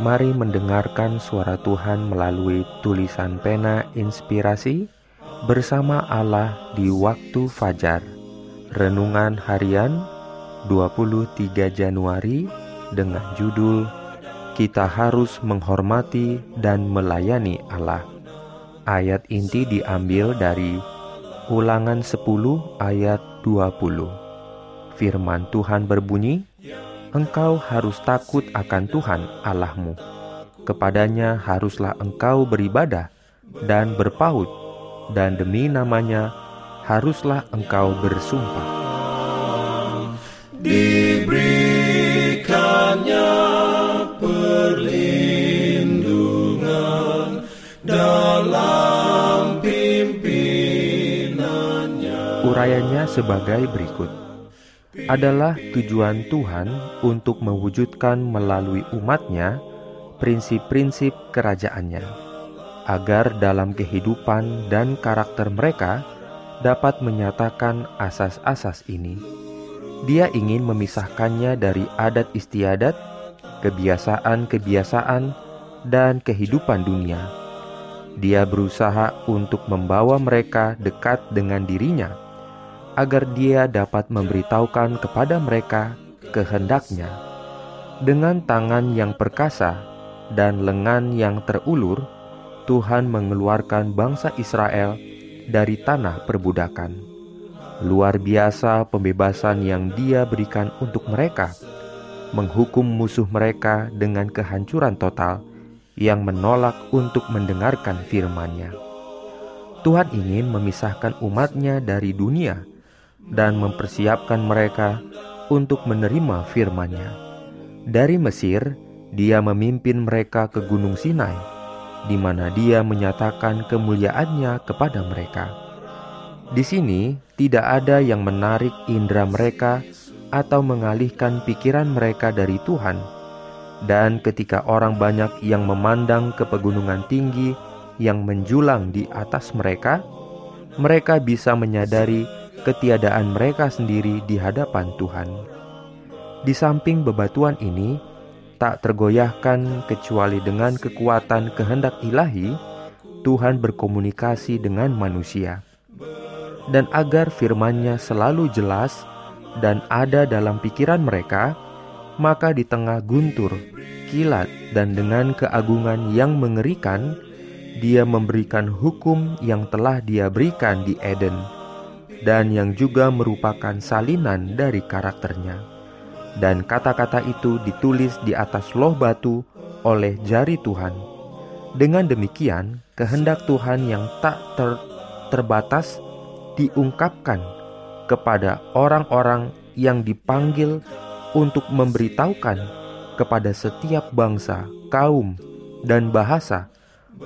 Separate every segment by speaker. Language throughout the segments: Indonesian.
Speaker 1: Mari mendengarkan suara Tuhan melalui tulisan pena inspirasi bersama Allah di waktu fajar. Renungan harian 23 Januari dengan judul Kita harus menghormati dan melayani Allah. Ayat inti diambil dari Ulangan 10 ayat 20. Firman Tuhan berbunyi, engkau harus takut akan Tuhan Allahmu. Kepadanya haruslah engkau beribadah dan berpaut, dan demi namanya haruslah engkau bersumpah.
Speaker 2: Diberikannya perlindungan dalam pimpinannya.
Speaker 1: Urayanya sebagai berikut adalah tujuan Tuhan untuk mewujudkan melalui umatnya prinsip-prinsip kerajaannya, agar dalam kehidupan dan karakter mereka dapat menyatakan asas-asas ini. Dia ingin memisahkannya dari adat istiadat, kebiasaan-kebiasaan, dan kehidupan dunia. Dia berusaha untuk membawa mereka dekat dengan dirinya agar dia dapat memberitahukan kepada mereka kehendaknya. Dengan tangan yang perkasa dan lengan yang terulur, Tuhan mengeluarkan bangsa Israel dari tanah perbudakan. Luar biasa pembebasan yang dia berikan untuk mereka, menghukum musuh mereka dengan kehancuran total yang menolak untuk mendengarkan firman-Nya. Tuhan ingin memisahkan umatnya dari dunia dan mempersiapkan mereka untuk menerima firman-Nya. Dari Mesir, Dia memimpin mereka ke Gunung Sinai, di mana Dia menyatakan kemuliaannya kepada mereka. Di sini tidak ada yang menarik indera mereka atau mengalihkan pikiran mereka dari Tuhan. Dan ketika orang banyak yang memandang ke pegunungan tinggi yang menjulang di atas mereka, mereka bisa menyadari ketiadaan mereka sendiri di hadapan Tuhan. Di samping bebatuan ini, tak tergoyahkan kecuali dengan kekuatan kehendak ilahi, Tuhan berkomunikasi dengan manusia. Dan agar firman-Nya selalu jelas dan ada dalam pikiran mereka, maka di tengah guntur, kilat, dan dengan keagungan yang mengerikan, dia memberikan hukum yang telah dia berikan di Eden dan yang juga merupakan salinan dari karakternya. Dan kata-kata itu ditulis di atas loh batu oleh jari Tuhan. Dengan demikian, kehendak Tuhan yang tak ter terbatas diungkapkan kepada orang-orang yang dipanggil untuk memberitahukan kepada setiap bangsa, kaum, dan bahasa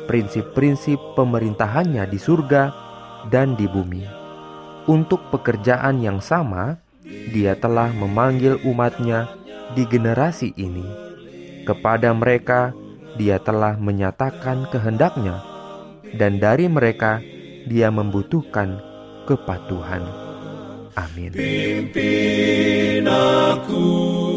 Speaker 1: prinsip-prinsip pemerintahannya di surga dan di bumi. Untuk pekerjaan yang sama, dia telah memanggil umatnya di generasi ini. Kepada mereka, dia telah menyatakan kehendaknya, dan dari mereka dia membutuhkan kepatuhan. Amin.
Speaker 2: Pimpin aku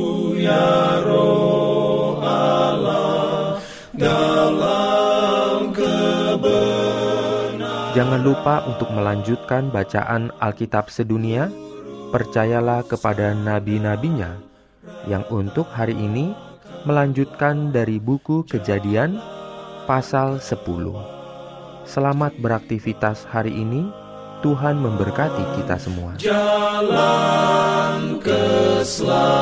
Speaker 1: Jangan lupa untuk melanjutkan bacaan Alkitab sedunia. Percayalah kepada nabi-nabinya yang untuk hari ini melanjutkan dari buku Kejadian pasal 10. Selamat beraktivitas hari ini. Tuhan memberkati kita semua.
Speaker 2: Jalan keselamatan